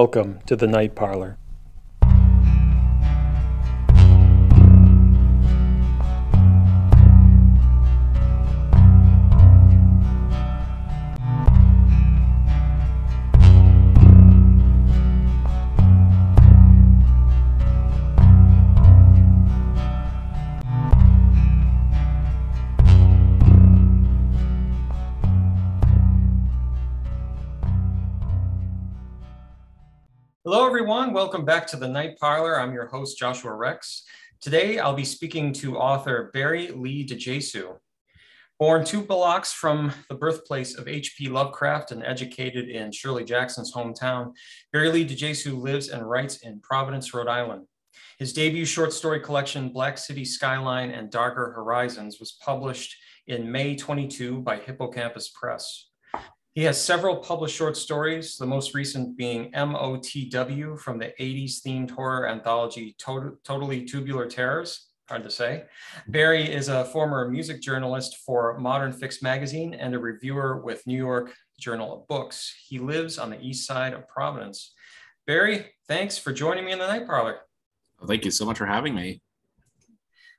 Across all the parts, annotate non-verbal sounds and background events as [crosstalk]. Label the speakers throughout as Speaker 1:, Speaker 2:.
Speaker 1: Welcome to the Night Parlor. Back to the Night Parlor. I'm your host, Joshua Rex. Today, I'll be speaking to author Barry Lee DeJasu. Born two blocks from the birthplace of H.P. Lovecraft and educated in Shirley Jackson's hometown, Barry Lee DeJasu lives and writes in Providence, Rhode Island. His debut short story collection, Black City Skyline and Darker Horizons, was published in May 22 by Hippocampus Press. He has several published short stories, the most recent being MOTW from the 80s themed horror anthology Totally Tubular Terrors. Hard to say. Barry is a former music journalist for Modern Fix magazine and a reviewer with New York Journal of Books. He lives on the east side of Providence. Barry, thanks for joining me in the night parlor.
Speaker 2: Well, thank you so much for having me.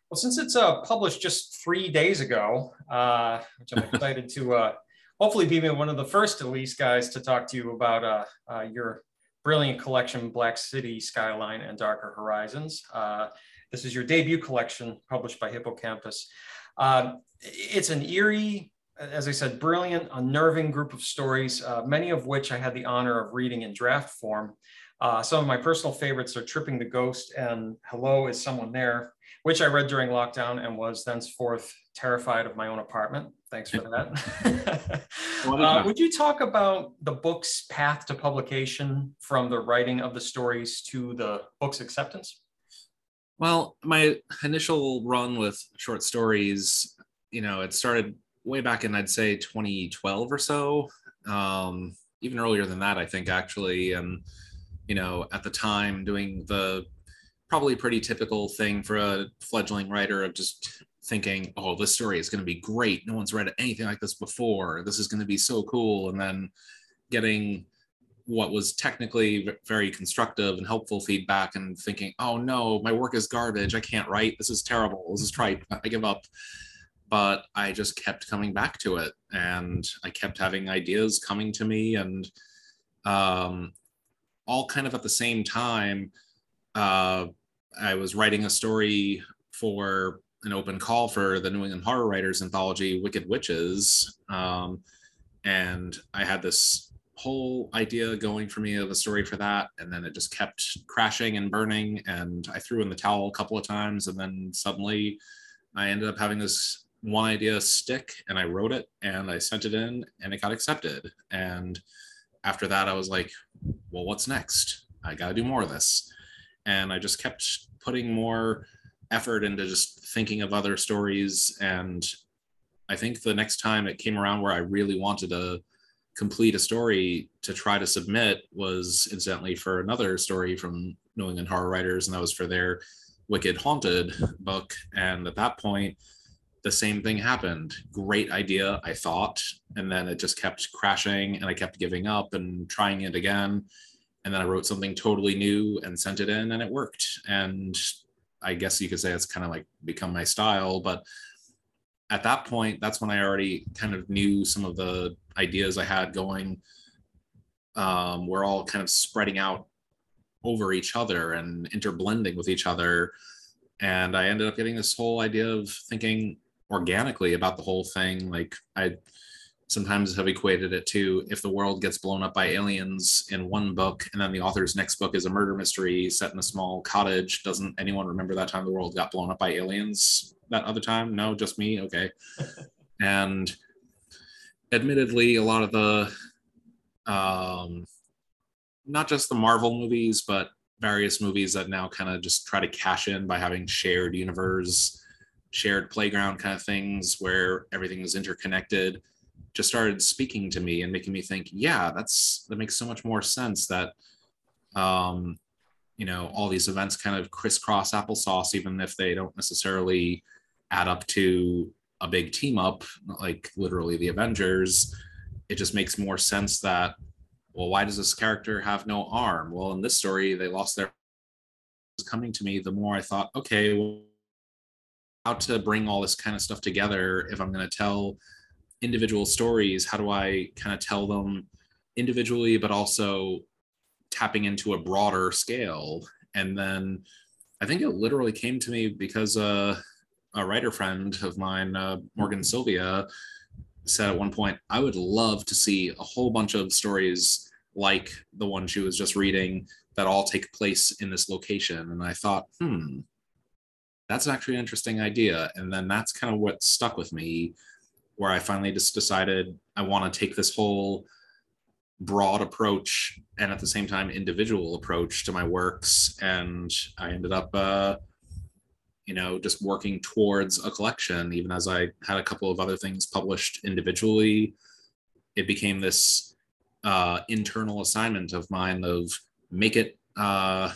Speaker 1: Well, since it's uh, published just three days ago, uh, which I'm [laughs] excited to uh, hopefully be one of the first, at least, guys to talk to you about uh, uh, your brilliant collection, Black City Skyline and Darker Horizons. Uh, this is your debut collection published by Hippocampus. Uh, it's an eerie, as I said, brilliant, unnerving group of stories, uh, many of which I had the honor of reading in draft form. Uh, some of my personal favorites are Tripping the Ghost and Hello, Is Someone There, which I read during lockdown and was thenceforth terrified of my own apartment. Thanks for that. [laughs] uh, would you talk about the book's path to publication from the writing of the stories to the book's acceptance?
Speaker 2: Well, my initial run with short stories, you know, it started way back in, I'd say 2012 or so, um, even earlier than that, I think, actually. And, you know, at the time, doing the probably pretty typical thing for a fledgling writer of just thinking, oh, this story is going to be great. No one's read anything like this before. This is going to be so cool. And then getting what was technically very constructive and helpful feedback and thinking, oh no, my work is garbage. I can't write. This is terrible. This is tripe. I give up. But I just kept coming back to it and I kept having ideas coming to me and um, all kind of at the same time. Uh, I was writing a story for an open call for the New England Horror Writers anthology, Wicked Witches. Um, and I had this whole idea going for me of a story for that. And then it just kept crashing and burning. And I threw in the towel a couple of times. And then suddenly I ended up having this one idea stick and I wrote it and I sent it in and it got accepted. And after that, I was like, well, what's next? I got to do more of this. And I just kept putting more effort into just thinking of other stories. And I think the next time it came around where I really wanted to complete a story to try to submit was incidentally for another story from New England Horror Writers, and that was for their Wicked Haunted book. And at that point, the same thing happened. Great idea, I thought. And then it just kept crashing, and I kept giving up and trying it again. And then I wrote something totally new and sent it in, and it worked. And I guess you could say it's kind of like become my style. But at that point, that's when I already kind of knew some of the ideas I had going. Um, we're all kind of spreading out over each other and interblending with each other. And I ended up getting this whole idea of thinking organically about the whole thing. Like I sometimes have equated it to if the world gets blown up by aliens in one book and then the author's next book is a murder mystery set in a small cottage. Doesn't anyone remember that time the world got blown up by aliens that other time? No just me? Okay. [laughs] And admittedly a lot of the um not just the marvel movies but various movies that now kind of just try to cash in by having shared universe shared playground kind of things where everything is interconnected just started speaking to me and making me think, yeah, that's that makes so much more sense that um, you know, all these events kind of crisscross applesauce, even if they don't necessarily add up to a big team up, like literally the Avengers. It just makes more sense that well, why does this character have no arm? Well, in this story, they lost their coming to me, the more I thought, okay, well, how to bring all this kind of stuff together if I'm going to tell individual stories, how do I kind of tell them individually, but also tapping into a broader scale? And then I think it literally came to me because uh, a writer friend of mine, uh, Morgan Sylvia, said at one point, I would love to see a whole bunch of stories like the one she was just reading that all take place in this location. And I thought, hmm, that's actually an interesting idea. And then that's kind of what stuck with me, where I finally just decided I want to take this whole broad approach and at the same time individual approach to my works. And I ended up, uh, you know, just working towards a collection, even as I had a couple of other things published individually. It became this uh, internal assignment of mine of make it uh,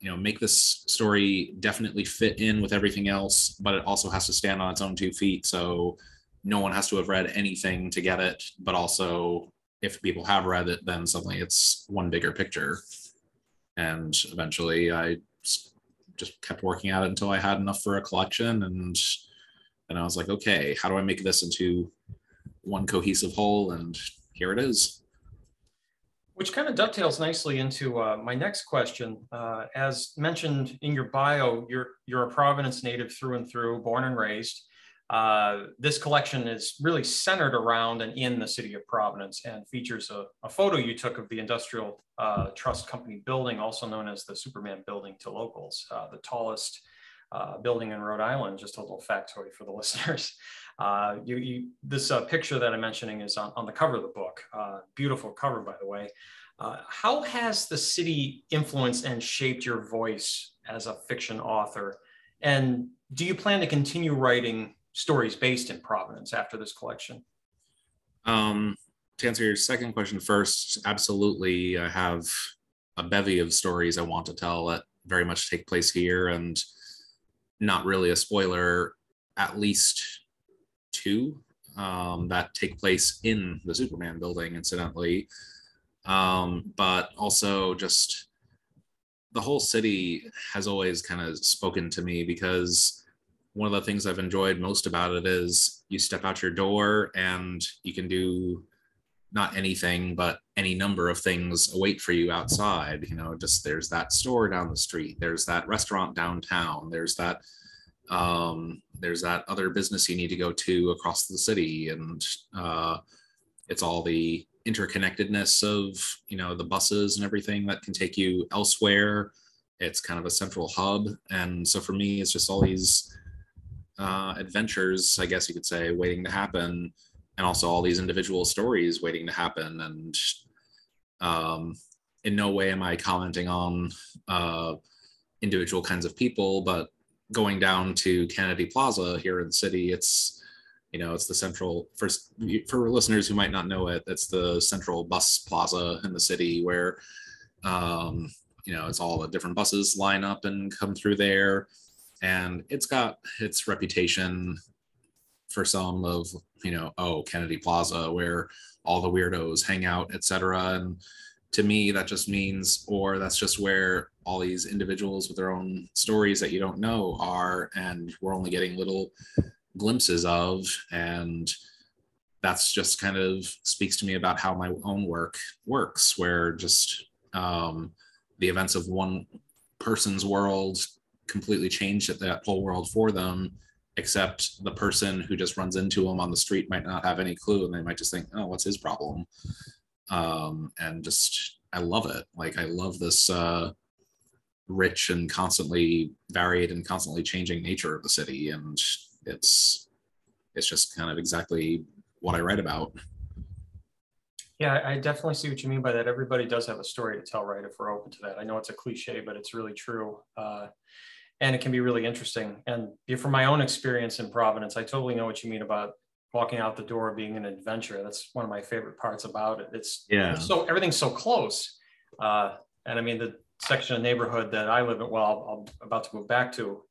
Speaker 2: you know make this story definitely fit in with everything else but it also has to stand on its own two feet so no one has to have read anything to get it but also if people have read it then suddenly it's one bigger picture and eventually i just kept working at it until i had enough for a collection and and i was like okay how do i make this into one cohesive whole and here it is
Speaker 1: which kind of dovetails nicely into uh, my next question. Uh, as mentioned in your bio, you're you're a Providence native through and through, born and raised. Uh, this collection is really centered around and in the city of Providence and features a, a photo you took of the Industrial uh, Trust Company building, also known as the Superman Building to locals, uh, the tallest uh, building in Rhode Island. Just a little factoid for the [laughs] listeners. Uh, you, you, this uh, picture that I'm mentioning is on, on the cover of the book. Beautiful cover, by the way. How has the city influenced and shaped your voice as a fiction author? And do you plan to continue writing stories based in Providence after this collection?
Speaker 2: Um, to answer your second question first, absolutely. I have a bevy of stories I want to tell that very much take place here, and not really a spoiler, at least two um, that take place in the Superman building, incidentally. Um, but also just the whole city has always kind of spoken to me because one of the things I've enjoyed most about it is you step out your door and you can do not anything but any number of things await for you outside. You know just there's that store down the street there's that restaurant downtown there's that um, there's that other business you need to go to across the city. And uh, it's all the interconnectedness of you know the buses and everything that can take you elsewhere. It's kind of a central hub. And so for me it's just all these uh, adventures i guess you could say waiting to happen and also all these individual stories waiting to happen and um, in no way am i commenting on uh, individual kinds of people but going down to Kennedy Plaza here in the city, it's you know it's the central first for listeners who might not know it. It's the central bus plaza in the city where um, you know it's all the different buses line up and come through there, and it's got its reputation for some of you know oh Kennedy Plaza where all the weirdos hang out, etc. And to me that just means or that's just where all these individuals with their own stories that you don't know are and we're only getting little glimpses of and that's just kind of speaks to me about how my own work works where just um, the events of one person's world completely changed that whole world for them except the person who just runs into them on the street might not have any clue and they might just think oh what's his problem um, and just I love it. Like I love this uh, rich and constantly varied and constantly changing nature of the city, and it's it's just kind of exactly what I write about.
Speaker 1: Yeah, I definitely see what you mean by that. Everybody does have a story to tell, right? If we're open to that, I know it's a cliche, but it's really true. Uh, and it can be really interesting. And from my own experience in Providence, I totally know what you mean about walking out the door being an adventure. That's one of my favorite parts about it. It's yeah. So everything's so close. Uh, and I mean, the section of neighborhood that I live in, well, I'm about to move back to,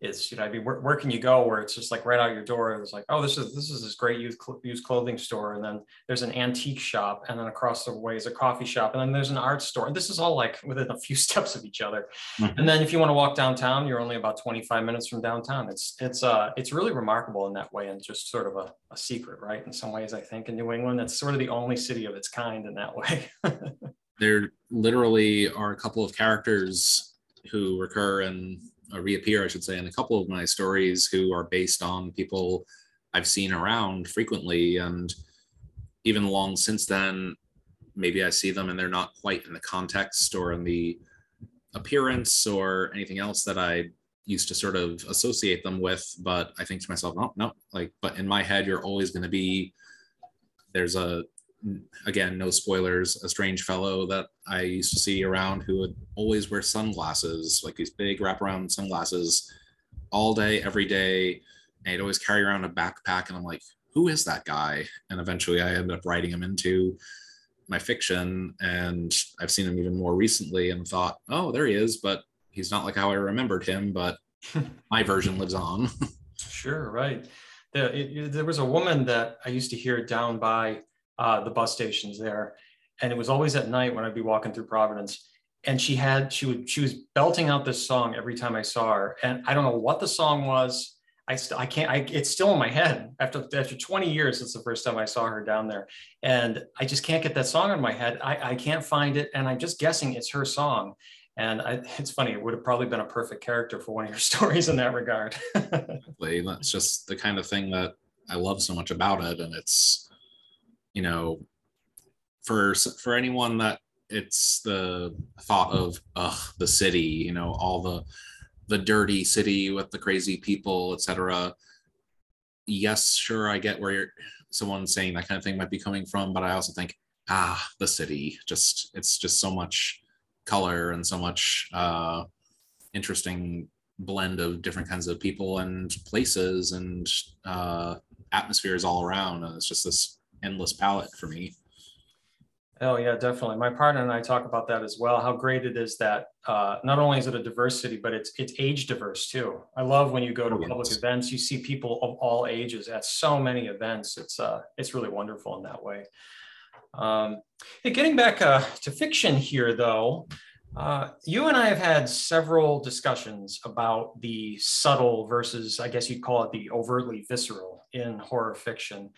Speaker 1: is, you know, I mean, where, where can you go where it's just like right out your door? It's like, oh, this is this is this great used, used clothing store, and then there's an antique shop, and then across the way is a coffee shop, and then there's an art store. And this is all like within a few [laughs] steps of each other. Mm-hmm. And then if you want to walk downtown, you're only about 25 minutes from downtown. It's it's uh it's really remarkable in that way, and just sort of a, a secret, right? In some ways, I think in New England, that's sort of the only city of its kind in that [laughs] way.
Speaker 2: there literally are a couple of characters who recur and Uh, reappear, I should say, in a couple of my stories who are based on people I've seen around frequently. And even long since then, maybe I see them and they're not quite in the context or in the appearance or anything else that I used to sort of associate them with. But I think to myself, no, no, like, but in my head, you're always going to be there's a again, no spoilers, a strange fellow that I used to see around who would always wear sunglasses, like these big wraparound sunglasses, all day, every day. And he'd always carry around a backpack. And I'm like, who is that guy? And eventually I ended up writing him into my fiction. And I've seen him even more recently and thought, oh, there he is. But he's not like how I remembered him, but [laughs] my version lives on. [laughs]
Speaker 1: sure, right. There, it, there was a woman that I used to hear down by uh, the bus stations there. And it was always at night when I'd be walking through Providence. And she had, she would, she was belting out this song every time I saw her. And I don't know what the song was. I, st- I can't, I, it's still in my head after, after 20 years. It's the first time I saw her down there. And I just can't get that song in my head. I, I can't find it. And I'm just guessing it's her song. And I, [laughs] it's funny, it would have probably been a perfect character for one of your [laughs] stories in that regard. [laughs]
Speaker 2: That's just the kind of thing that I love so much about it. And it's, you know, for for anyone that it's the thought of ugh, the city, you know, all the the dirty city with the crazy people, etc. Yes, sure, I get where someone saying that kind of thing might be coming from, but I also think, ah, the city, just it's just so much color and so much uh, interesting blend of different kinds of people and places and uh, atmospheres all around, and it's just this endless palette for me.
Speaker 1: Oh yeah, definitely. My partner and I talk about that as well. How great it is that uh, not only is it a diversity, but it's it's age diverse too. I love when you go to oh, public yes. events, you see people of all ages at so many events. It's uh, it's really wonderful in that way. Um, hey, getting back uh, to fiction here, though, uh, you and I have had several discussions about the subtle versus, I guess you'd call it the overtly visceral in horror fiction.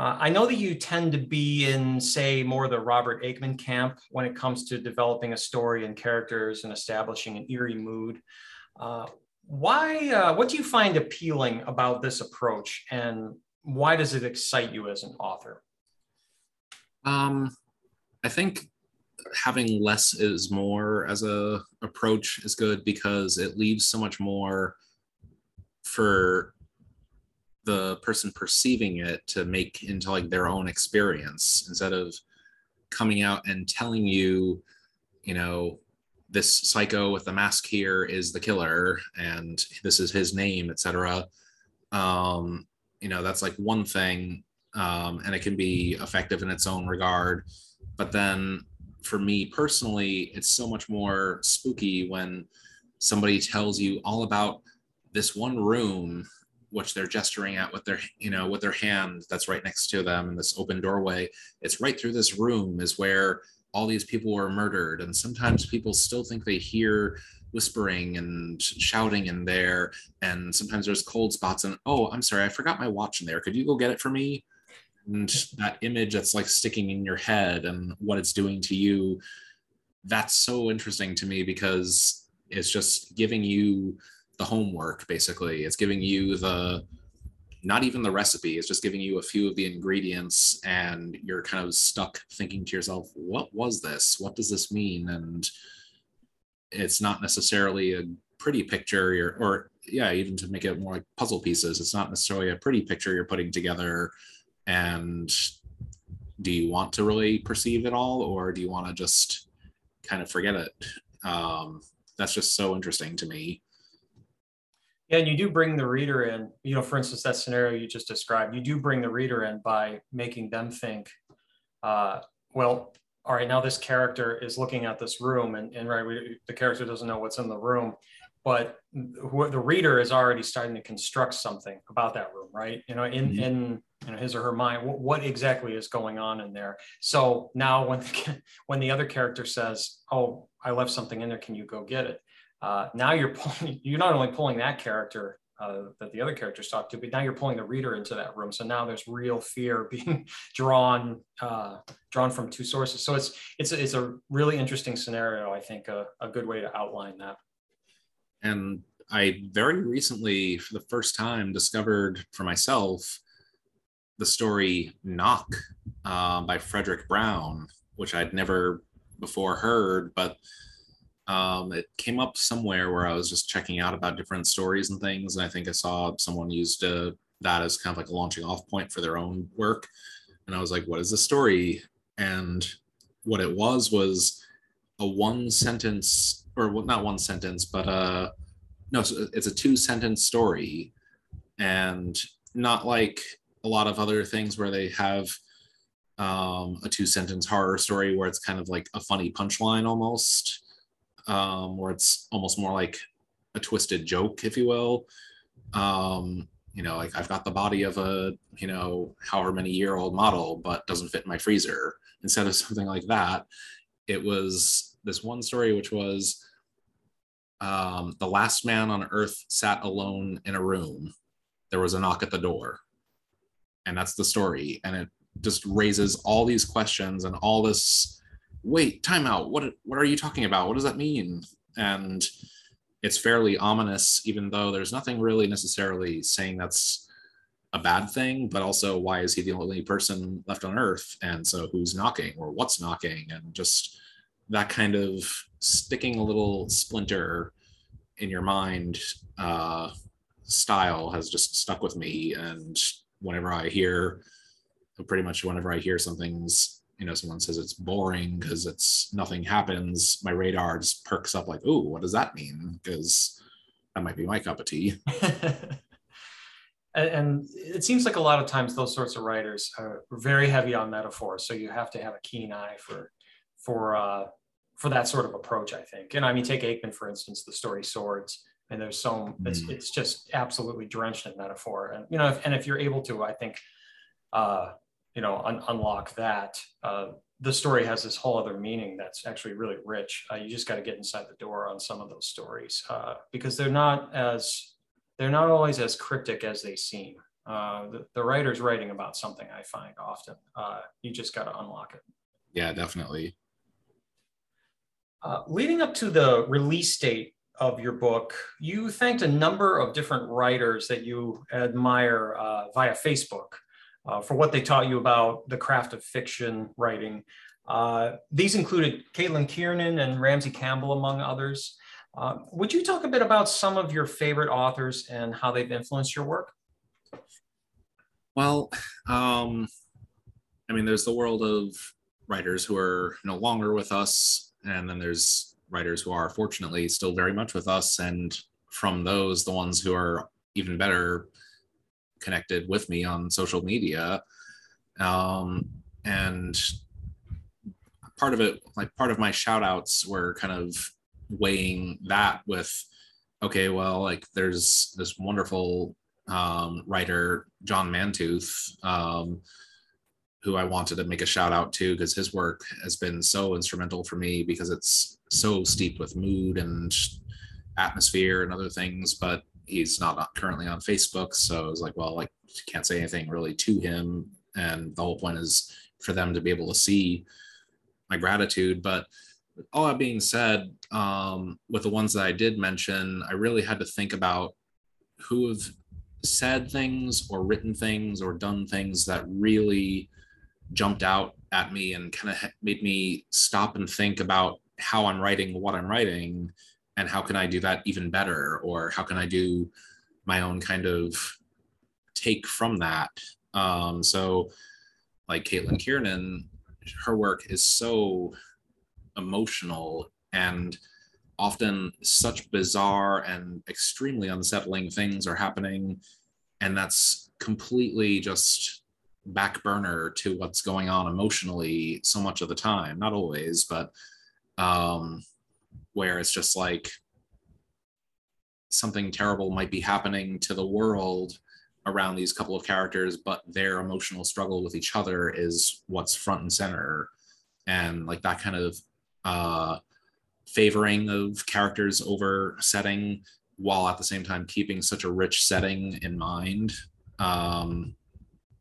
Speaker 1: Uh, I know that you tend to be in, say, more the Robert Aickman camp when it comes to developing a story and characters and establishing an eerie mood. Uh, why? Uh, what do you find appealing about this approach, and why does it excite you as an author?
Speaker 2: Um, I think having less is more as a approach is good because it leaves so much more for the person perceiving it to make into like their own experience instead of coming out and telling you you know this psycho with the mask here is the killer and this is his name etc um you know that's like one thing um and it can be effective in its own regard. But then for me personally it's so much more spooky when somebody tells you all about this one room which they're gesturing at with their you know with their hand that's right next to them in this open doorway it's right through this room is where all these people were murdered. And sometimes people still think they hear whispering and shouting in there. And sometimes there's cold spots and oh i'm sorry i forgot my watch in there. Could you go get it for me? And that image that's like sticking in your head and what it's doing to you that's so interesting to me because it's just giving you the homework basically. It's giving you the not even the recipe it's just giving you a few of the ingredients and you're kind of stuck thinking to yourself what was this? What does this mean? And it's not necessarily a pretty picture or, or yeah even to make it more like puzzle pieces it's not necessarily a pretty picture you're putting together. And do you want to really perceive it all or do you want to just kind of forget it? Um, that's just so interesting to me
Speaker 1: yeah, and you do bring the reader in, you know, for instance, that scenario you just described, you do bring the reader in by making them think, uh, well, all right, now this character is looking at this room and, and right, we, the character doesn't know what's in the room. but who, the reader is already starting to construct something about that room, right? You know, in mm-hmm. in you know, his or her mind, what, what, exactly is going on in there? So now, when the, [laughs] when the other character says, "Oh, I left something in there. Can you go get it?" Uh, now you're pulling. [laughs] You're not only pulling that character uh, that the other characters talk to, but now you're pulling the reader into that room. So now there's real fear [laughs] being drawn uh, drawn from two sources. So it's it's it's a really interesting scenario. I think a, a good way to outline that.
Speaker 2: And I very recently, for the first time, discovered for myself the story Knock uh, by Fredric Brown, which I'd never before heard, but um, it came up somewhere where I was just checking out about different stories and things. And I think I saw someone used uh, that as kind of like a launching off point for their own work. And I was like, what is this story? And what it was was a one sentence, or not one sentence, but uh, no, it's a two sentence story. And not like a lot of other things where they have um, a two sentence horror story where it's kind of like a funny punchline almost um, where it's almost more like a twisted joke, if you will. Um, you know, like I've got the body of a, you know, however many year old model, but doesn't fit in my freezer. Instead of [laughs] something like that, it was this one story, which was um, the last man on earth sat alone in a room. There was a knock at the door. And that's the story. And it just raises all these questions and all this wait, timeout. What what are you talking about? What does that mean? And it's fairly ominous, even though there's nothing really necessarily saying that's a bad thing, but also why is he the only person left on Earth? And so who's knocking or what's knocking? And just that kind of sticking a little splinter in your mind uh, style has just stuck with me. And whenever I hear, pretty much whenever I hear something's you know someone says it's boring because it's nothing happens my radar just perks up like oh what does that mean? Because that might be my cup of tea. [laughs]
Speaker 1: And it seems like a lot of times those sorts of writers are very heavy on metaphor so you have to have a keen eye for for uh for that sort of approach i think. And i mean take aickman for instance the story swords and there's so it's, mm. it's just absolutely drenched in metaphor. And you know if, and if you're able to i think uh you know un- unlock that uh, the story has this whole other meaning that's actually really rich. Uh, you just got to get inside the door on some of those stories uh, because they're not as they're not always as cryptic as they seem. Uh, the, the writer's writing about something i find often. Uh, you just got to unlock it.
Speaker 2: Yeah definitely.
Speaker 1: Uh, leading up to the release date of your book, you thanked a number of different writers that you admire via Facebook uh, for what they taught you about the craft of fiction writing. Uh, these included Caitlin Kiernan and Ramsey Campbell, among others. Uh, would you talk a bit about some of your favorite authors and how they've influenced your work?
Speaker 2: Well, um, I mean, there's the world of writers who are no longer with us, and then there's writers who are fortunately still very much with us. And from those, the ones who are even better connected with me on social media. Um, and part of it like part of my shout outs were kind of weighing that with okay well like there's this wonderful um, writer john mantooth um, who i wanted to make a shout out to because his work has been so instrumental for me because it's so steeped with mood and atmosphere and other things. But he's not currently on Facebook. So I was like, well, like can't say anything really to him. And the whole point is for them to be able to see my gratitude. But all that being said, um, with the ones that I did mention, I really had to think about who have said things or written things or done things that really jumped out at me and kind of made me stop and think about how I'm writing what I'm writing and how can I do that even better? Or how can I do my own kind of take from that? Um, so, like Caitlin Kiernan, her work is so emotional and often such bizarre and extremely unsettling things are happening and that's completely just back burner to what's going on emotionally so much of the time not always but um where it's just like something terrible might be happening to the world around these couple of characters, but their emotional struggle with each other is what's front and center. And like that kind of uh, favoring of characters over setting while at the same time keeping such a rich setting in mind. Um,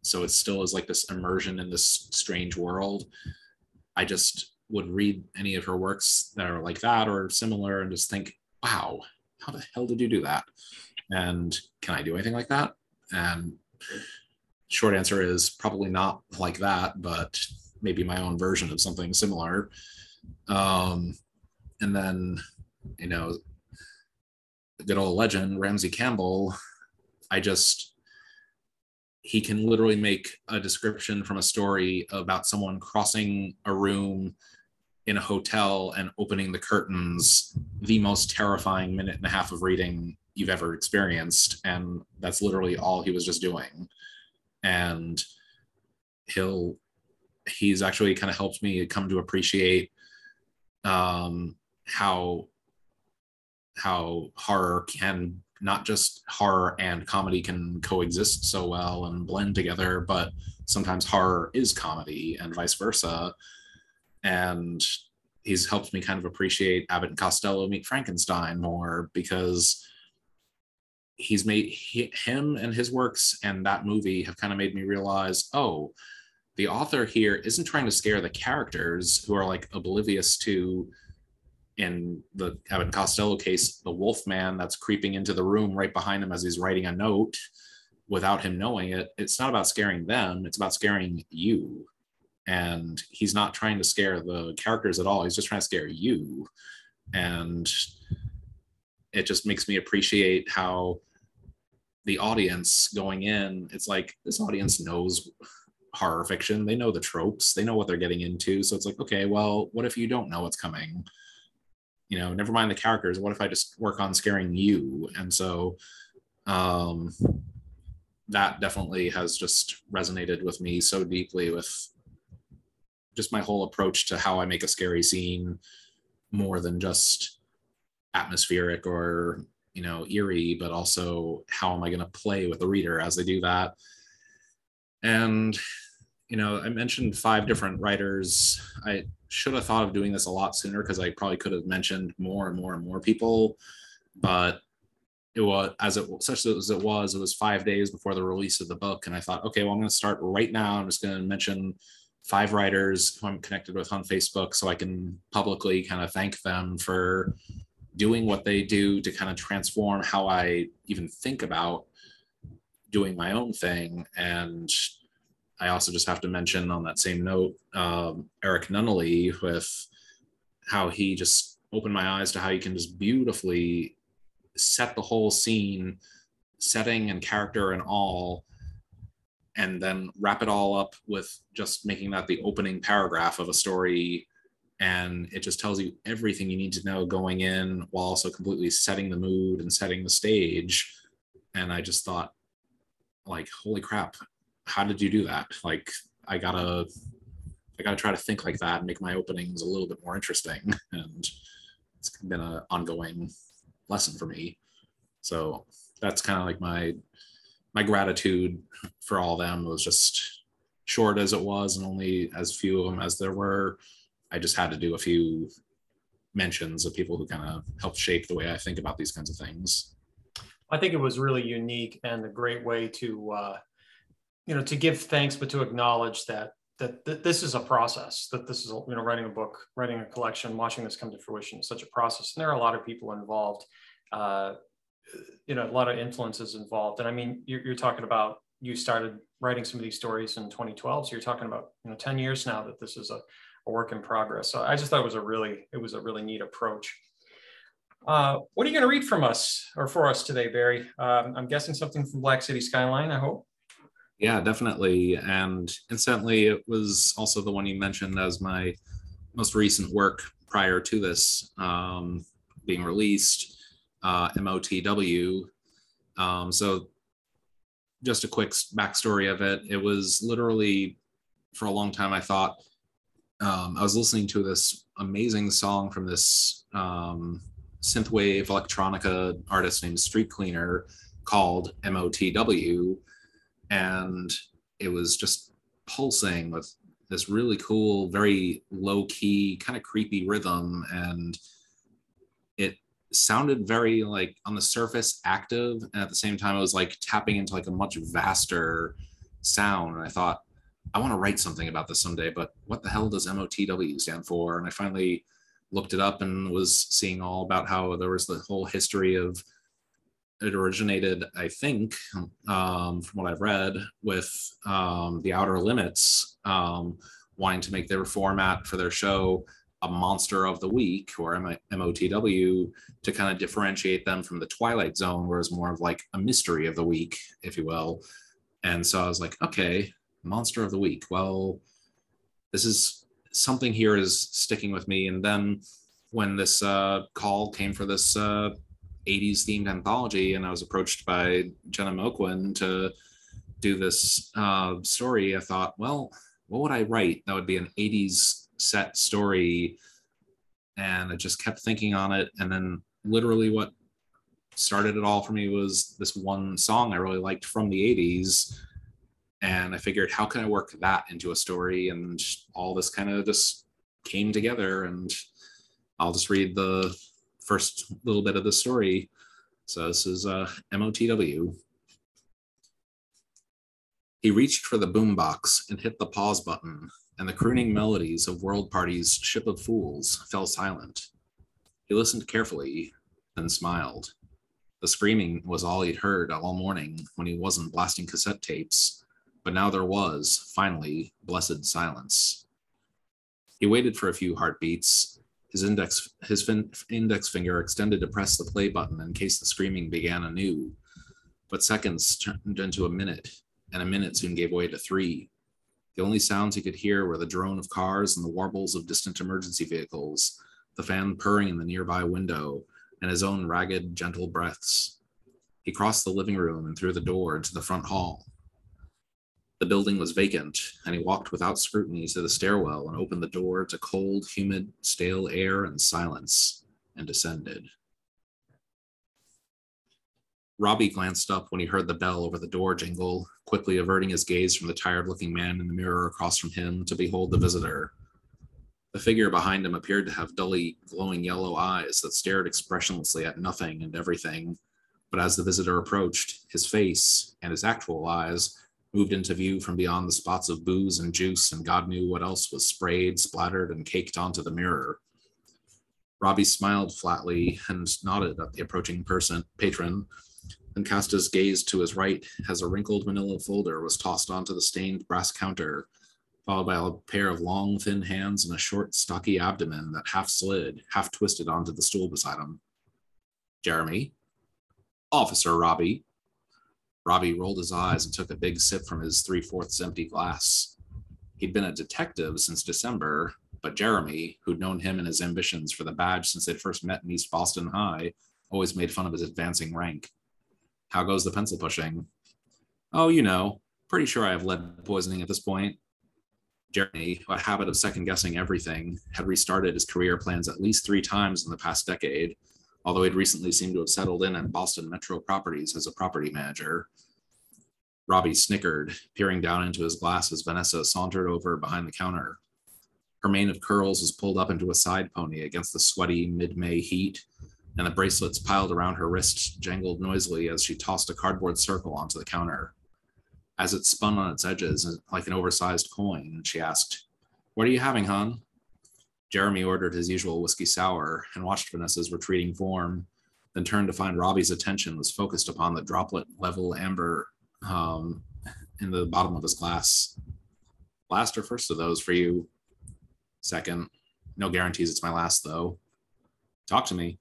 Speaker 2: so it still is like this immersion in this strange world. I just would read any of her works that are like that or similar and just think, wow, how the hell did you do that? And can I do anything like that? And short answer is probably not like that, but maybe my own version of something similar. Um, and then, you know, good old legend, Ramsey Campbell, I just, he can literally make a description from a story about someone crossing a room in a hotel and opening the curtains the most terrifying minute and a half of reading you've ever experienced and that's literally all he was just doing. And he'll he's actually kind of helped me come to appreciate um how how horror can not just horror and comedy can coexist so well and blend together but sometimes horror is comedy and vice versa and he's helped me kind of appreciate Abbott and Costello meet Frankenstein more because he's made he, him and his works and that movie have kind of made me realize oh the author here isn't trying to scare the characters who are like oblivious to in the Abbott and Costello case the wolf man that's creeping into the room right behind him as he's writing a note without him knowing it. It's not about scaring them it's about scaring you and he's not trying to scare the characters at all. He's just trying to scare you. And it just makes me appreciate how the audience going in it's like this audience knows horror fiction. They know the tropes. They know what they're getting into. So it's like okay well what if you don't know what's coming? You know never mind the characters. What if i just work on scaring you? And so um that definitely has just resonated with me so deeply with just my whole approach to how I make a scary scene more than just atmospheric or you know eerie but also how am i going to play with the reader as they do that? And you know i mentioned five different writers. I should have thought of doing this a lot sooner because i probably could have mentioned more and more and more people but it was as it such as it was it was five days before the release of the book and i thought okay well i'm going to start right now. I'm just going to mention five writers who I'm connected with on Facebook so I can publicly kind of thank them for doing what they do to kind of transform how I even think about doing my own thing. And I also just have to mention on that same note, um, Eric Nunnally with how he just opened my eyes to how you can just beautifully set the whole scene, setting and character and all and then wrap it all up with just making that the opening paragraph of a story. And it just tells you everything you need to know going in while also completely setting the mood and setting the stage. And i just thought like holy crap how did you do that? Like i gotta i gotta try to think like that and make my openings a little bit more interesting. [laughs] And it's been an ongoing lesson for me. So that's kind of like my my gratitude for all them was just short as it was and only as few of them as there were. I just had to do a few mentions of people who kind of helped shape the way i think about these kinds of things.
Speaker 1: I think it was really unique and a great way to uh, you know to give thanks but to acknowledge that that, this is a process that this is you know writing a book writing a collection watching this come to fruition is such a process. And there are a lot of people involved uh, you know a lot of influences involved. And i mean you're, you're, talking about you started writing some of these stories in 2012 so you're talking about you know 10 years now that this is a, a work in progress. So i just thought it was a really it was a really neat approach. Uh, what are you going to read from us or for us today barry? Um, i'm guessing something from black city skyline i hope?
Speaker 2: Yeah definitely. And incidentally it was also the one you mentioned as my most recent work prior to this um, being released uh, MOTW. Um, so, just a quick backstory of it. It was literally for a long time. I thought um, I was listening to this amazing song from this um, synthwave electronica artist named Street Cleaner called MOTW. And it was just pulsing with this really cool, very low key, kind of creepy rhythm. And it sounded very like on the surface active. And at the same time, it was like tapping into like a much vaster sound. And I thought, I want to write something about this someday, but what the hell does MOTW stand for? And I finally looked it up and was seeing all about how there was the whole history of it originated, I think, um, from what I've read, with um, the Outer Limits um, wanting to make their format for their show a monster of the week or MOTW to kind of differentiate them from the Twilight Zone, where it's more of like a mystery of the week, if you will. And so I was like, okay, monster of the week. Well, this is something here is sticking with me. And then when this uh, call came for this uh, 80s themed anthology, and I was approached by Jenna Moquin to do this uh, story, I thought, well, what would I write that would be an 80s set story? And I just kept thinking on it. And then literally what started it all for me was this one song I really liked from the 80s and I figured, how can I work that into a story? And all this kind of just came together. And I'll just read the first little bit of the story. So this is uh, MOTW. He reached for the boombox and hit the pause button, and the crooning melodies of World Party's Ship of Fools fell silent. He listened carefully, then smiled. The screaming was all he'd heard all morning when he wasn't blasting cassette tapes but now there was, finally, blessed silence. He waited for a few heartbeats, his index, his fin, index finger extended to press the play button in case the screaming began anew. But seconds turned into a minute, and a minute soon gave way to three. The only sounds he could hear were the drone of cars and the warbles of distant emergency vehicles, the fan purring in the nearby window, and his own ragged, gentle breaths. He crossed the living room and through the door into the front hall. The building was vacant, and he walked without scrutiny to the stairwell and opened the door to cold, humid, stale air and silence, and descended. Robbie glanced up when he heard the bell over the door jingle, quickly averting his gaze from the tired looking man in the mirror across from him to behold the visitor. The figure behind him appeared to have dully glowing yellow eyes that stared expressionlessly at nothing and everything. But as the visitor approached, his face and his actual eyes moved into view from beyond the spots of booze and juice, and God knew what else was sprayed, splattered, and caked onto the mirror. Robbie smiled flatly and nodded at the approaching person patron, then cast his gaze to his right as a wrinkled manila folder was tossed onto the stained brass counter, followed by a pair of long, thin hands and a short, stocky abdomen that half slid, half twisted onto the stool beside him. Jeremy, Officer Robbie, Robbie rolled his eyes and took a big sip from his three fourths empty glass. He'd been a detective since December, but Jeremy, who'd known him and his ambitions for the badge since they'd first met in East Boston High, always made fun of his advancing rank. How goes the pencil pushing? Oh, you know, pretty sure I have lead poisoning at this point. Jeremy, a habit of second guessing everything, had restarted his career plans at least three times in the past decade, although he'd recently seemed to have settled in at Boston Metro Properties as a property manager. Robbie snickered, peering down into his glass as Vanessa sauntered over behind the counter. Her mane of curls was pulled up into a side pony against the sweaty mid May heat, and the bracelets piled around her wrists jangled noisily as she tossed a cardboard circle onto the counter. As it spun on its edges like an oversized coin, she asked, What are you having, hon? Jeremy ordered his usual whiskey sour and watched Vanessa's retreating form, then turned to find Robbie's attention was focused upon the droplet level amber um, in the bottom of his glass. Last or first of those for you? Second. No guarantees it's my last, though. Talk to me.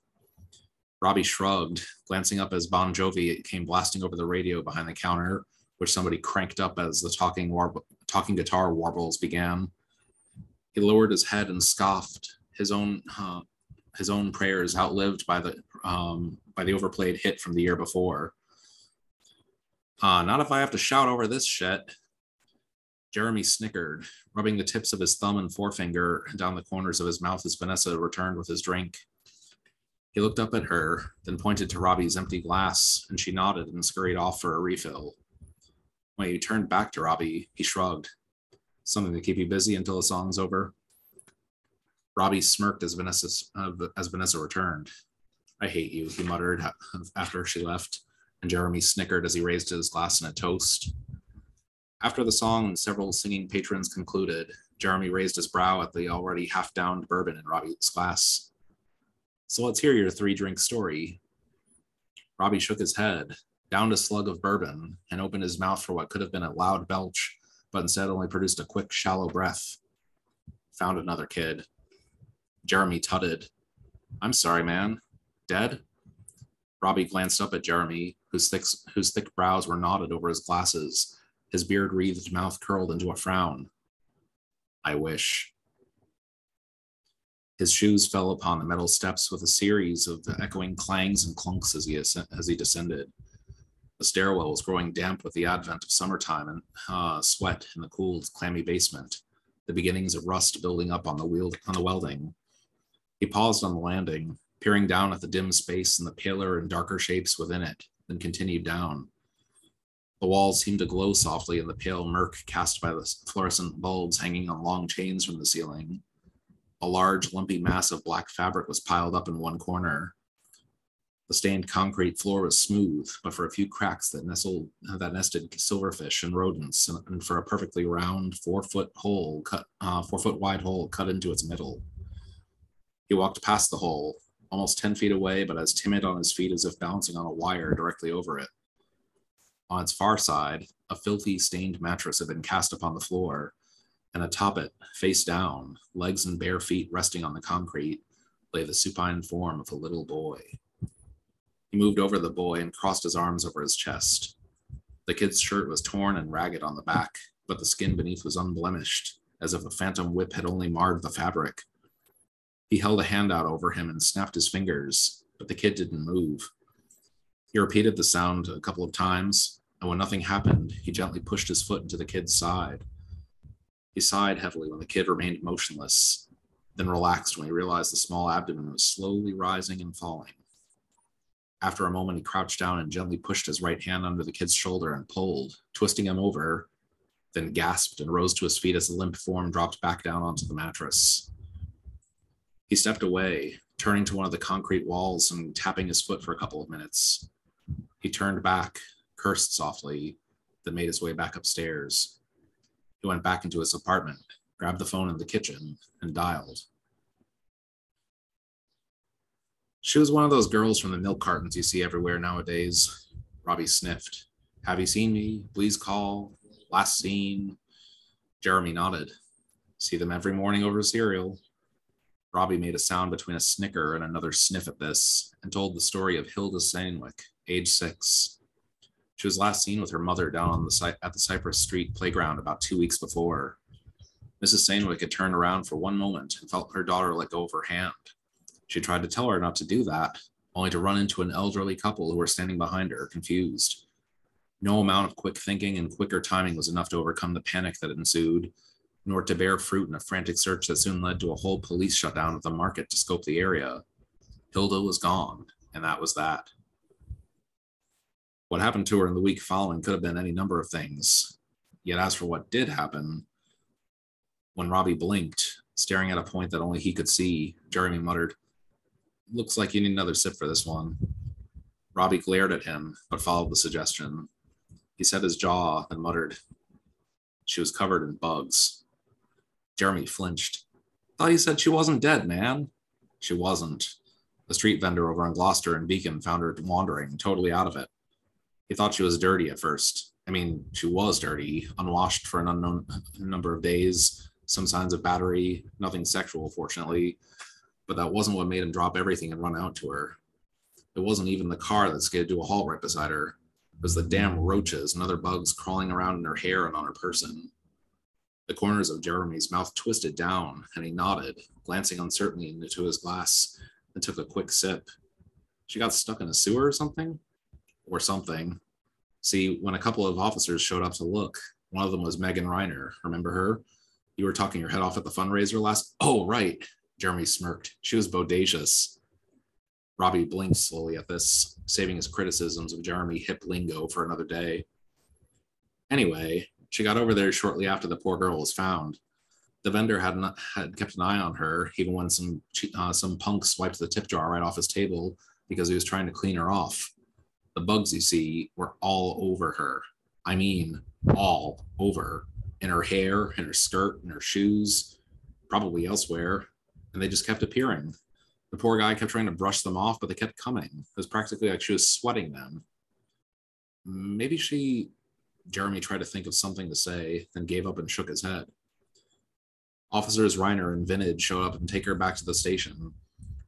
Speaker 2: Robbie shrugged, glancing up as Bon Jovi came blasting over the radio behind the counter, which somebody cranked up as the talking, warb- talking guitar warbles began. He lowered his head and scoffed. His own uh, his own prayers outlived by the um, by the overplayed hit from the year before. Uh, not if I have to shout over this shit. Jeremy snickered, rubbing the tips of his thumb and forefinger down the corners of his mouth as Vanessa returned with his drink. He looked up at her, then pointed to Robbie's empty glass, and she nodded and scurried off for a refill. When he turned back to Robbie, he shrugged. Something to keep you busy until the song's over. Robbie smirked as Vanessa, uh, as Vanessa returned. I hate you, he muttered after she left, and Jeremy snickered as he raised his glass in a toast. After the song and several singing patrons concluded, Jeremy raised his brow at the already half downed bourbon in Robbie's glass. So let's hear your three drink story. Robbie shook his head, downed a slug of bourbon, and opened his mouth for what could have been a loud belch, but instead only produced a quick, shallow breath. Found another kid. Jeremy tutted. I'm sorry, man. Dead? Robbie glanced up at Jeremy, whose thick, whose thick brows were knotted over his glasses, his beard wreathed mouth curled into a frown. I wish. His shoes fell upon the metal steps with a series of echoing clangs and clunks as he, as he descended. The stairwell was growing damp with the advent of summertime and uh, sweat in the cool, clammy basement, the beginnings of rust building up on the, wheel, on the welding. He paused on the landing, peering down at the dim space and the paler and darker shapes within it, then continued down. The walls seemed to glow softly in the pale murk cast by the fluorescent bulbs hanging on long chains from the ceiling. A large, lumpy mass of black fabric was piled up in one corner. The stained concrete floor was smooth, but for a few cracks that nestled that nested silverfish and rodents, and for a perfectly round four foot hole cut uh, four foot wide hole cut into its middle. He walked past the hole, almost ten feet away, but as timid on his feet as if balancing on a wire directly over it. On its far side, a filthy, stained mattress had been cast upon the floor, and atop it, face down, legs and bare feet resting on the concrete, lay the supine form of a little boy. He moved over the boy and crossed his arms over his chest. The kid's shirt was torn and ragged on the back, but the skin beneath was unblemished, as if a phantom whip had only marred the fabric. He held a hand out over him and snapped his fingers, but the kid didn't move. He repeated the sound a couple of times, and when nothing happened, he gently pushed his foot into the kid's side. He sighed heavily when the kid remained motionless, then relaxed when he realized the small abdomen was slowly rising and falling. After a moment, he crouched down and gently pushed his right hand under the kid's shoulder and pulled, twisting him over, then gasped and rose to his feet as the limp form dropped back down onto the mattress. He stepped away, turning to one of the concrete walls and tapping his foot for a couple of minutes. He turned back, cursed softly, then made his way back upstairs. He went back into his apartment, grabbed the phone in the kitchen, and dialed. She was one of those girls from the milk cartons you see everywhere nowadays. Robbie sniffed. Have you seen me? Please call. Last seen. Jeremy nodded. See them every morning over cereal. Robbie made a sound between a snicker and another sniff at this and told the story of Hilda Sanwick, age six, she was last seen with her mother down on the at the Cypress Street playground about two weeks before. Mrs. Sainwick had turned around for one moment and felt her daughter let go of her hand. She tried to tell her not to do that, only to run into an elderly couple who were standing behind her, confused. No amount of quick thinking and quicker timing was enough to overcome the panic that ensued, nor to bear fruit in a frantic search that soon led to a whole police shutdown of the market to scope the area. Hilda was gone, and that was that. What happened to her in the week following could have been any number of things. Yet, as for what did happen, when Robbie blinked, staring at a point that only he could see, Jeremy muttered, Looks like you need another sip for this one. Robbie glared at him, but followed the suggestion. He set his jaw and muttered, She was covered in bugs. Jeremy flinched. Thought you said she wasn't dead, man. She wasn't. A street vendor over on Gloucester and Beacon found her wandering, totally out of it. He thought she was dirty at first. I mean, she was dirty, unwashed for an unknown number of days, some signs of battery, nothing sexual, fortunately. But that wasn't what made him drop everything and run out to her. It wasn't even the car that skidded to a halt right beside her. It was the damn roaches and other bugs crawling around in her hair and on her person. The corners of Jeremy's mouth twisted down, and he nodded, glancing uncertainly into his glass, and took a quick sip. She got stuck in a sewer or something? Or something. See, when a couple of officers showed up to look, one of them was Megan Reiner. Remember her? You were talking your head off at the fundraiser last. Oh, right. Jeremy smirked. She was bodacious. Robbie blinked slowly at this, saving his criticisms of Jeremy hip lingo for another day. Anyway, she got over there shortly after the poor girl was found. The vendor had not, had kept an eye on her, even when some uh, some punk swiped the tip jar right off his table because he was trying to clean her off. The bugs, you see, were all over her. I mean, all over. In her hair, in her skirt, in her shoes, probably elsewhere. And they just kept appearing. The poor guy kept trying to brush them off, but they kept coming. It was practically like she was sweating them. Maybe she, Jeremy tried to think of something to say, then gave up and shook his head. Officers Reiner and Vintage showed up and take her back to the station.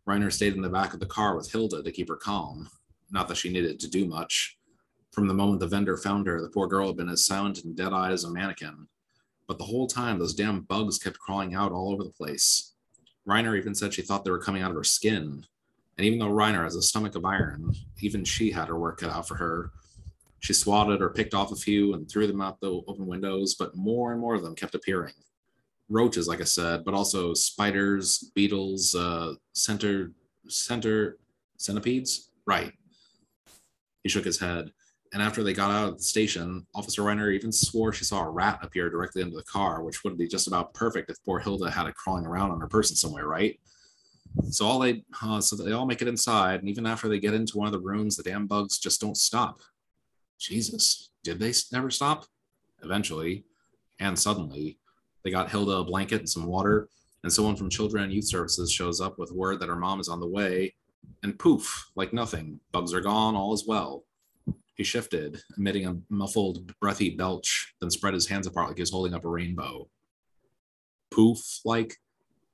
Speaker 2: Reiner stayed in the back of the car with Hilda to keep her calm. Not that she needed to do much. From the moment the vendor found her, the poor girl had been as silent and dead eyed as a mannequin. But the whole time, those damn bugs kept crawling out all over the place. Reiner even said she thought they were coming out of her skin. And even though Reiner has a stomach of iron, even she had her work cut out for her. She swatted or picked off a few and threw them out the open windows, but more and more of them kept appearing. Roaches, like I said, but also spiders, beetles, uh, center, center centipedes. Right. He shook his head. And after they got out of the station, Officer Reiner even swore she saw a rat appear directly under the car, which would be just about perfect if poor Hilda had it crawling around on her person somewhere, right? So all they, uh, so they all make it inside, and even after they get into one of the rooms, the damn bugs just don't stop. Jesus, did they never stop? Eventually, and suddenly, they got Hilda a blanket and some water, and someone from Children and Youth Services shows up with word that her mom is on the way, and poof, like nothing, bugs are gone, all is well. He shifted, emitting a muffled, breathy belch, then spread his hands apart like he was holding up a rainbow. Poof, like,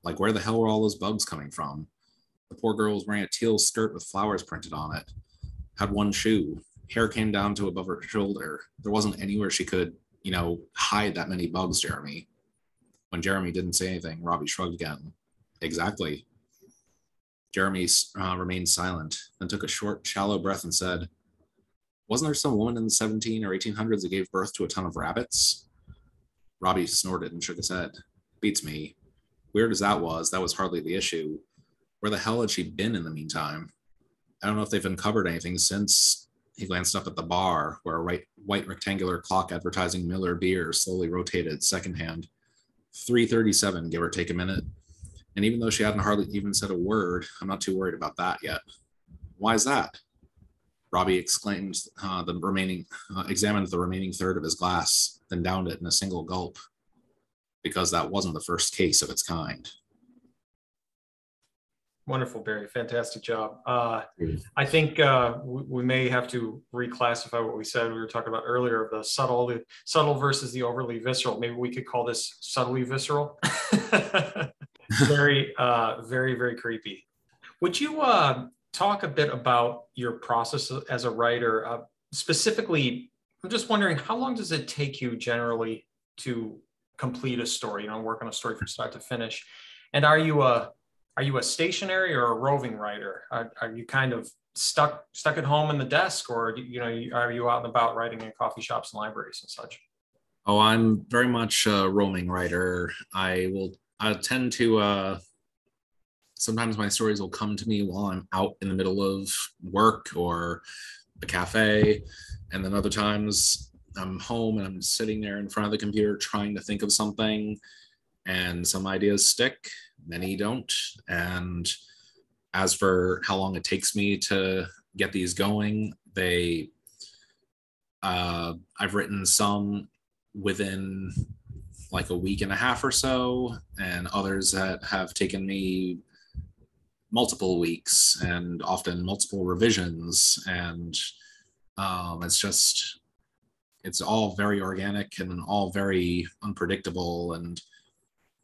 Speaker 2: like where the hell were all those bugs coming from? The poor girl was wearing a teal skirt with flowers printed on it. Had one shoe. Hair came down to above her shoulder. There wasn't anywhere she could, you know, hide that many bugs, Jeremy. When Jeremy didn't say anything, Robbie shrugged again. Exactly. Jeremy uh, remained silent, then took a short, shallow breath and said, wasn't there some woman in the 17 or 1800s that gave birth to a ton of rabbits? Robbie snorted and shook his head. Beats me. Weird as that was, that was hardly the issue. Where the hell had she been in the meantime? I don't know if they've uncovered anything since he glanced up at the bar where a white, white rectangular clock advertising Miller beer slowly rotated secondhand. 337, give or take a minute. And even though she hadn't hardly even said a word, I'm not too worried about that yet. Why is that? Robbie exclaimed uh, the remaining, uh, examined the remaining third of his glass, then downed it in a single gulp, because that wasn't the first case of its kind.
Speaker 1: Wonderful, Barry. Fantastic job. Uh, I think uh, we, we, may have to reclassify what we said. We were talking about earlier of the subtle, the subtle versus the overly visceral. Maybe we could call this subtly visceral. [laughs] very, uh, very, very creepy. Would you uh, talk a bit about your process as a writer. Uh, specifically, I'm just wondering how long does it take you generally to complete a story? You know, work on a story from start to finish. And are you a are you a stationary or a roving writer? Are, are you kind of stuck stuck at home in the desk, or you know, are you out and about writing in coffee shops and libraries and such?
Speaker 2: Oh, I'm very much a roaming writer. I will I tend to uh, sometimes my stories will come to me while I'm out in the middle of work or a cafe. And then other times I'm home and I'm sitting there in front of the computer trying to think of something. And some ideas stick, many don't. And as for how long it takes me to get these going, they, uh, I've written some within like a week and a half or so, and others that have taken me multiple weeks and often multiple revisions. And um, it's just it's all very organic and all very unpredictable. And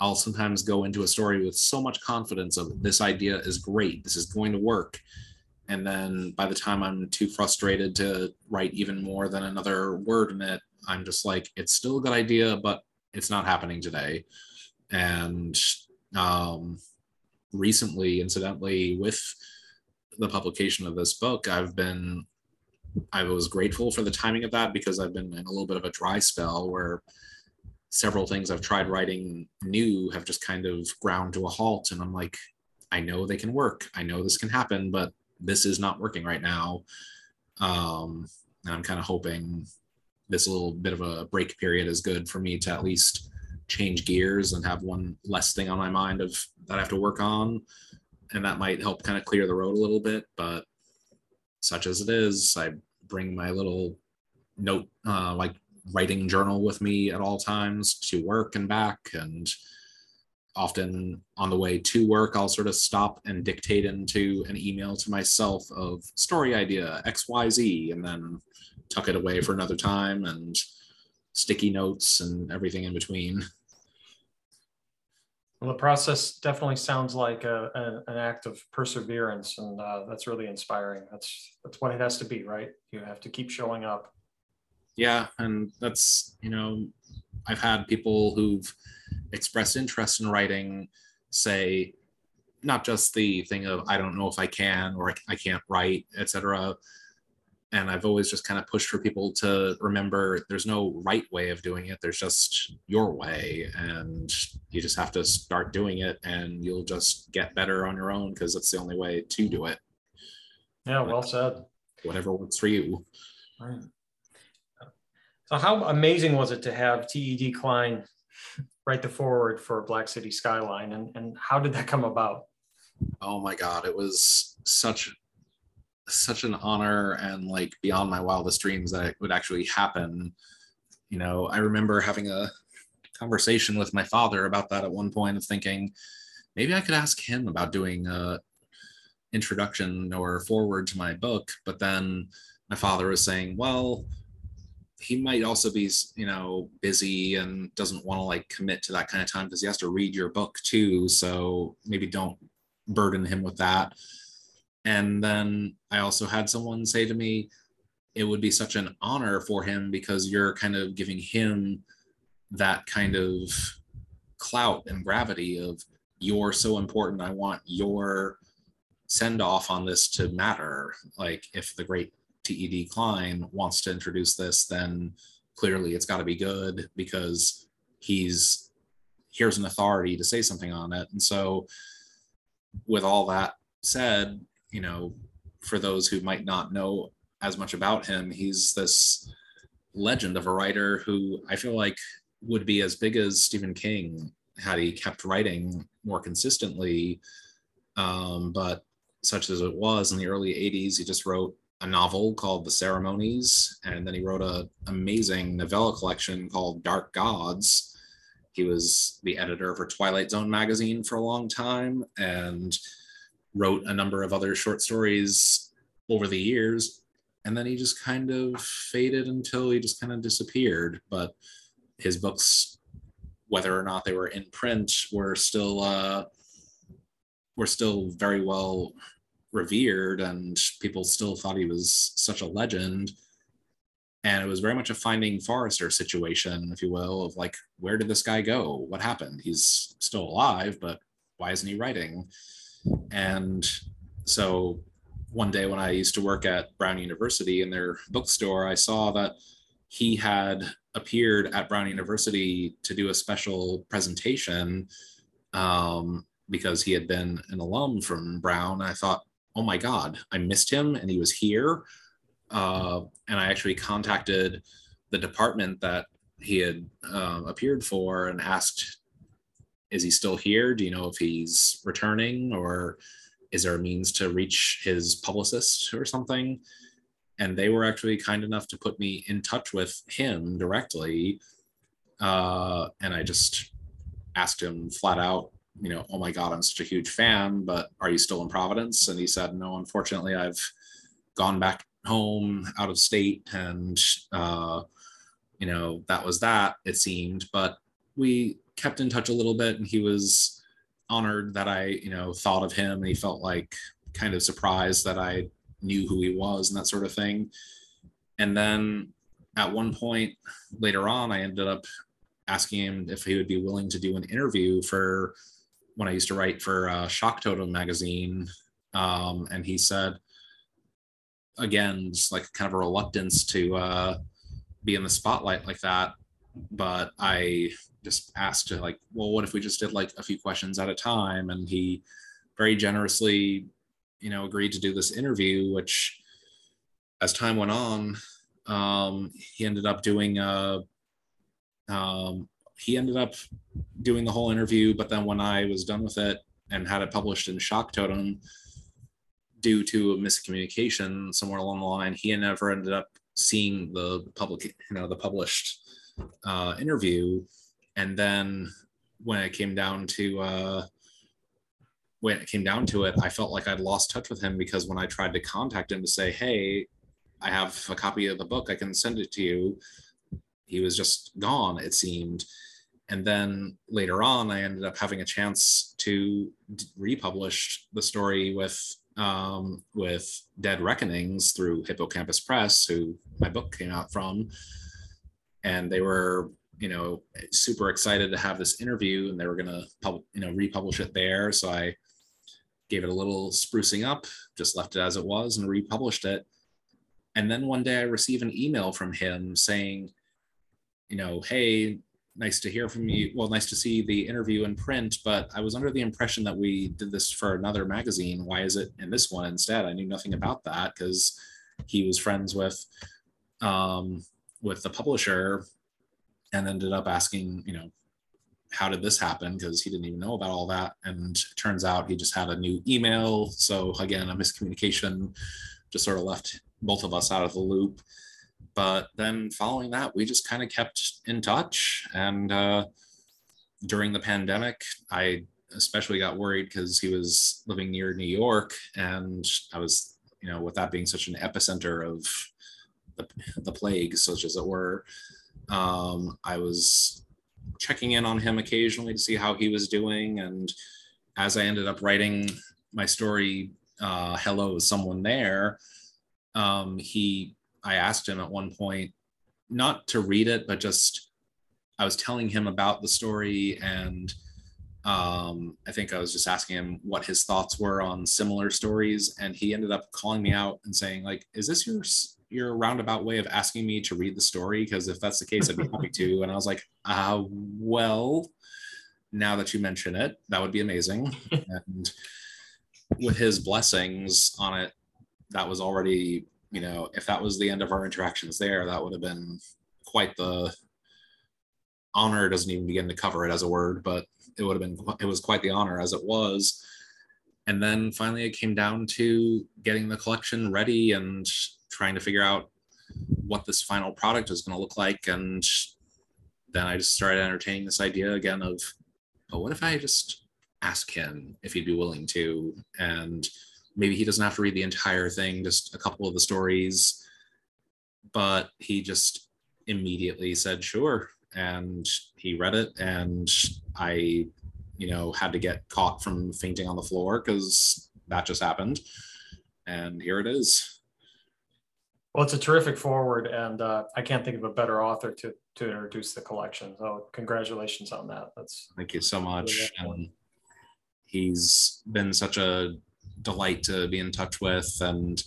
Speaker 2: i'll sometimes go into a story with so much confidence of this idea is great this is going to work. And then by the time i'm too frustrated to write even more than another word in it i'm just like it's still a good idea but it's not happening today and um, recently, incidentally, with the publication of this book, I've been I was grateful for the timing of that because I've been in a little bit of a dry spell where several things I've tried writing new have just kind of ground to a halt. And I'm like, I know they can work. I know this can happen, but this is not working right now. Um, and I'm kind of hoping this little bit of a break period is good for me to at least change gears and have one less thing on my mind of that I have to work on. And that might help kind of clear the road a little bit. But such as it is, I bring my little note, uh, like writing journal with me at all times to work and back. And often on the way to work, I'll sort of stop and dictate into an email to myself of story idea XYZ and then tuck it away for another time and sticky notes and everything in between.
Speaker 1: Well, the process definitely sounds like a, a, an act of perseverance, and uh, that's really inspiring. That's that's what it has to be, right? You have to keep showing up.
Speaker 2: Yeah, and that's you know, I've had people who've expressed interest in writing say, not just the thing of I don't know if I can or I can't write, etc and I've always just kind of pushed for people to remember there's no right way of doing it. There's just your way, and you just have to start doing it, and you'll just get better on your own because it's the only way to do it.
Speaker 1: Yeah, well said.
Speaker 2: Whatever works for you.
Speaker 1: Right. So, how amazing was it to have TED Klein write the foreword for Black City Skyline, and and how did that come about?
Speaker 2: Oh my God, it was such such an honor and like beyond my wildest dreams that it would actually happen. You know, I remember having a conversation with my father about that at one point of thinking maybe I could ask him about doing a introduction or foreword to my book, but then my father was saying, well, he might also be, you know, busy and doesn't want to like commit to that kind of time because he has to read your book too. So maybe don't burden him with that. And then I also had someone say to me, it would be such an honor for him because you're kind of giving him that kind of clout and gravity of you're so important. I want your send off on this to matter. Like if the great TED Klein wants to introduce this, then clearly it's got to be good because he's here's an authority to say something on it. And so with all that said, you know, for those who might not know as much about him, he's this legend of a writer who I feel like would be as big as Stephen King had he kept writing more consistently. Um, but such as it was in the early 80s, he just wrote a novel called The Ceremonies, and then he wrote an amazing novella collection called Dark Gods. He was the editor for Twilight Zone magazine for a long time, and wrote a number of other short stories over the years and then he just kind of faded until he just kind of disappeared. But his books whether or not they were in print were still uh, were still very well revered and people still thought he was such a legend. And it was very much a finding forrester situation if you will of like where did this guy go? What happened? He's still alive but why isn't he writing and so one day when I used to work at Brown University in their bookstore, I saw that he had appeared at Brown University to do a special presentation um, because he had been an alum from Brown. I thought, oh my God, I missed him and he was here. Uh, and I actually contacted the department that he had uh, appeared for and asked is he still here? Do you know if he's returning or is there a means to reach his publicist or something? And they were actually kind enough to put me in touch with him directly. Uh, and I just asked him flat out, you know, oh my God, I'm such a huge fan, but are you still in Providence? And he said, no, unfortunately, I've gone back home out of state. And, uh, you know, that was that, it seemed. But we kept in touch a little bit and he was honored that I, you know, thought of him and he felt like kind of surprised that I knew who he was and that sort of thing. And then at one point later on, I ended up asking him if he would be willing to do an interview for when I used to write for uh, Shock Totem magazine. Um, and he said, again, just like kind of a reluctance to uh, be in the spotlight like that. But I just asked to like, well, what if we just did like a few questions at a time? And he very generously you know, agreed to do this interview, which as time went on, um, he ended up doing a, um, he ended up doing the whole interview, but then when I was done with it and had it published in Shock Totem, due to a miscommunication somewhere along the line, he never ended up seeing the public, you know, the published uh, interview. And then when it came down to uh, when it came down to it, I felt like I'd lost touch with him because when I tried to contact him to say, "Hey, I have a copy of the book, I can send it to you," he was just gone. It seemed. And then later on, I ended up having a chance to republish the story with um, with Dead Reckonings through Hippocampus Press, who my book came out from, and they were you know super excited to have this interview, and they were gonna pub- you know republish it there. So I gave it a little sprucing up, just left it as it was, and republished it. And then one day I received an email from him saying, you know, hey, nice to hear from you. Well, nice to see the interview in print, but I was under the impression that we did this for another magazine. Why is it in this one instead? I knew nothing about that because he was friends with um, with the publisher and ended up asking, you know, how did this happen? Because he didn't even know about all that. And turns out he just had a new email. So again, a miscommunication just sort of left both of us out of the loop but then following that, we just kind of kept in touch. And uh, during the pandemic, I especially got worried because he was living near New York, and I was, you know, with that being such an epicenter of the, the plague, such as it were, um, I was checking in on him occasionally to see how he was doing. And as I ended up writing my story, uh, "Hello, someone there," um, he I asked him at one point not to read it, but just I was telling him about the story and um, I think I was just asking him what his thoughts were on similar stories, and he ended up calling me out and saying, like, "Is this your your roundabout way of asking me to read the story? Because if that's the case, I'd be happy to." [laughs] And I was like, "Uh, well, now that you mention it, that would be amazing." [laughs] and with his blessings on it, that was already you know, if that was the end of our interactions there, that would have been quite the honor. Doesn't even begin to cover it as a word, but it would have been, it was quite the honor as it was. And then finally, it came down to getting the collection ready and trying to figure out what this final product is going to look like. And then I just started entertaining this idea again of, oh, what if I just ask him if he'd be willing to? And maybe he doesn't have to read the entire thing, just a couple of the stories. But he just immediately said, sure. And he read it. And I, you know, had to get caught from fainting on the floor because that just happened. And here it is.
Speaker 1: Well, it's a terrific foreword, and uh, I can't think of a better author to to introduce the collection. So, congratulations on that. That's
Speaker 2: thank you so much. Really he's been such a delight to be in touch with and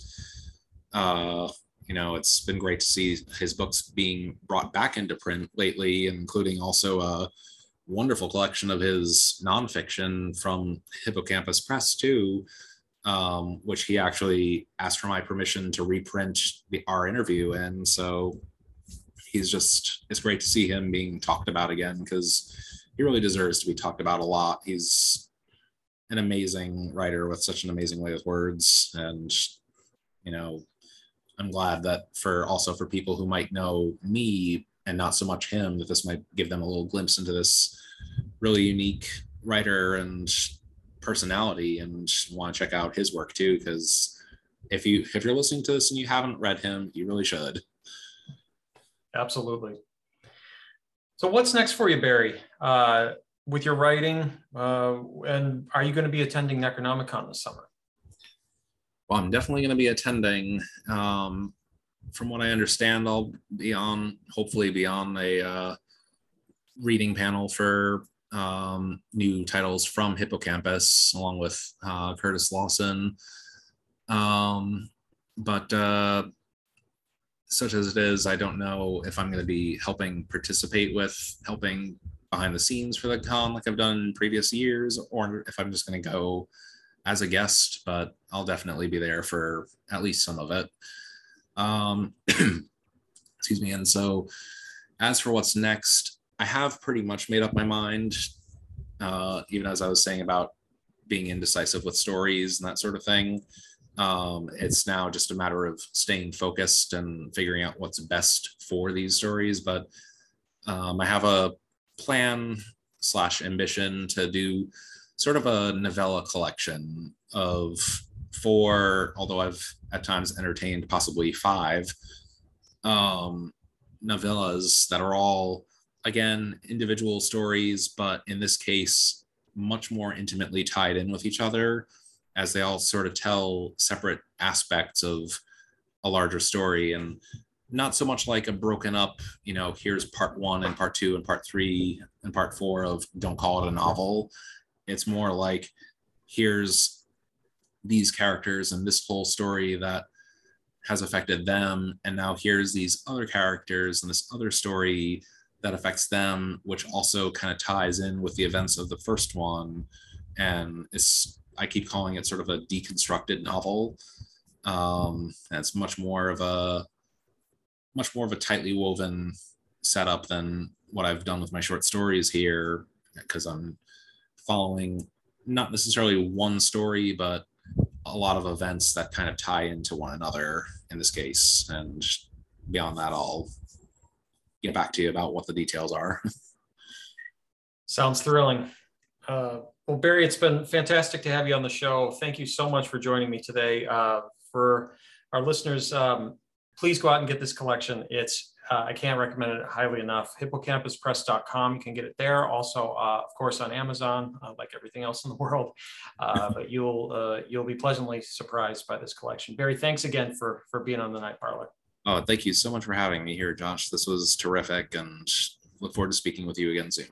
Speaker 2: uh, you know it's been great to see his books being brought back into print lately including also a wonderful collection of his nonfiction from hippocampus press too um, which he actually asked for my permission to reprint the, our interview. And so he's just it's great to see him being talked about again because he really deserves to be talked about a lot. He's an amazing writer with such an amazing way with words. And you know i'm glad that for also for people who might know me and not so much him that this might give them a little glimpse into this really unique writer and personality and want to check out his work too because if you if you're listening to this and you haven't read him you really should
Speaker 1: absolutely so what's next for you barry uh, with your writing? Uh, and are you going to be attending Necronomicon this summer?
Speaker 2: Well, I'm definitely going to be attending. Um, from what I understand, I'll be on, hopefully, be on a uh, reading panel for um, new titles from Hippocampus, along with uh, Curtis Lawson. Um, but uh, such as it is, I don't know if I'm going to be helping participate with helping behind the scenes for the con like I've done previous years, or if I'm just going to go as a guest, but I'll definitely be there for at least some of it. Um, [clears throat] excuse me. And so, as for what's next, I have pretty much made up my mind. Uh, even as I was saying about being indecisive with stories and that sort of thing. Um, it's now just a matter of staying focused and figuring out what's best for these stories. But um, I have a plan slash ambition to do sort of a novella collection of four, although I've at times entertained possibly five um, novellas that are all, again, individual stories, but in this case, much more intimately tied in with each other as they all sort of tell separate aspects of a larger story and not so much like a broken up, you know, here's part one and part two and part three and part four of don't call it a novel. It's more like here's these characters and this whole story that has affected them. And now here's these other characters and this other story that affects them, which also kind of ties in with the events of the first one. And it's I keep calling it sort of a deconstructed novel. Um, and it's much more of a much more of a tightly woven setup than what I've done with my short stories here, because I'm following not necessarily one story, but a lot of events that kind of tie into one another in this case. And beyond that, I'll get back to you about what the details are. [laughs]
Speaker 1: Sounds thrilling. Uh, well, Barry, it's been fantastic to have you on the show. Thank you so much for joining me today. Uh, for our listeners, um, please go out and get this collection. It's uh, I can't recommend it highly enough. Hippocampuspress.com. You can get it there. Also, uh, of course, on Amazon, uh, like everything else in the world. Uh, [laughs] but you'll uh, you'll be pleasantly surprised by this collection. Barry, thanks again for for being on the Night Parlor.
Speaker 2: Oh, thank you so much for having me here, Josh. This was terrific, and look forward to speaking with you again soon.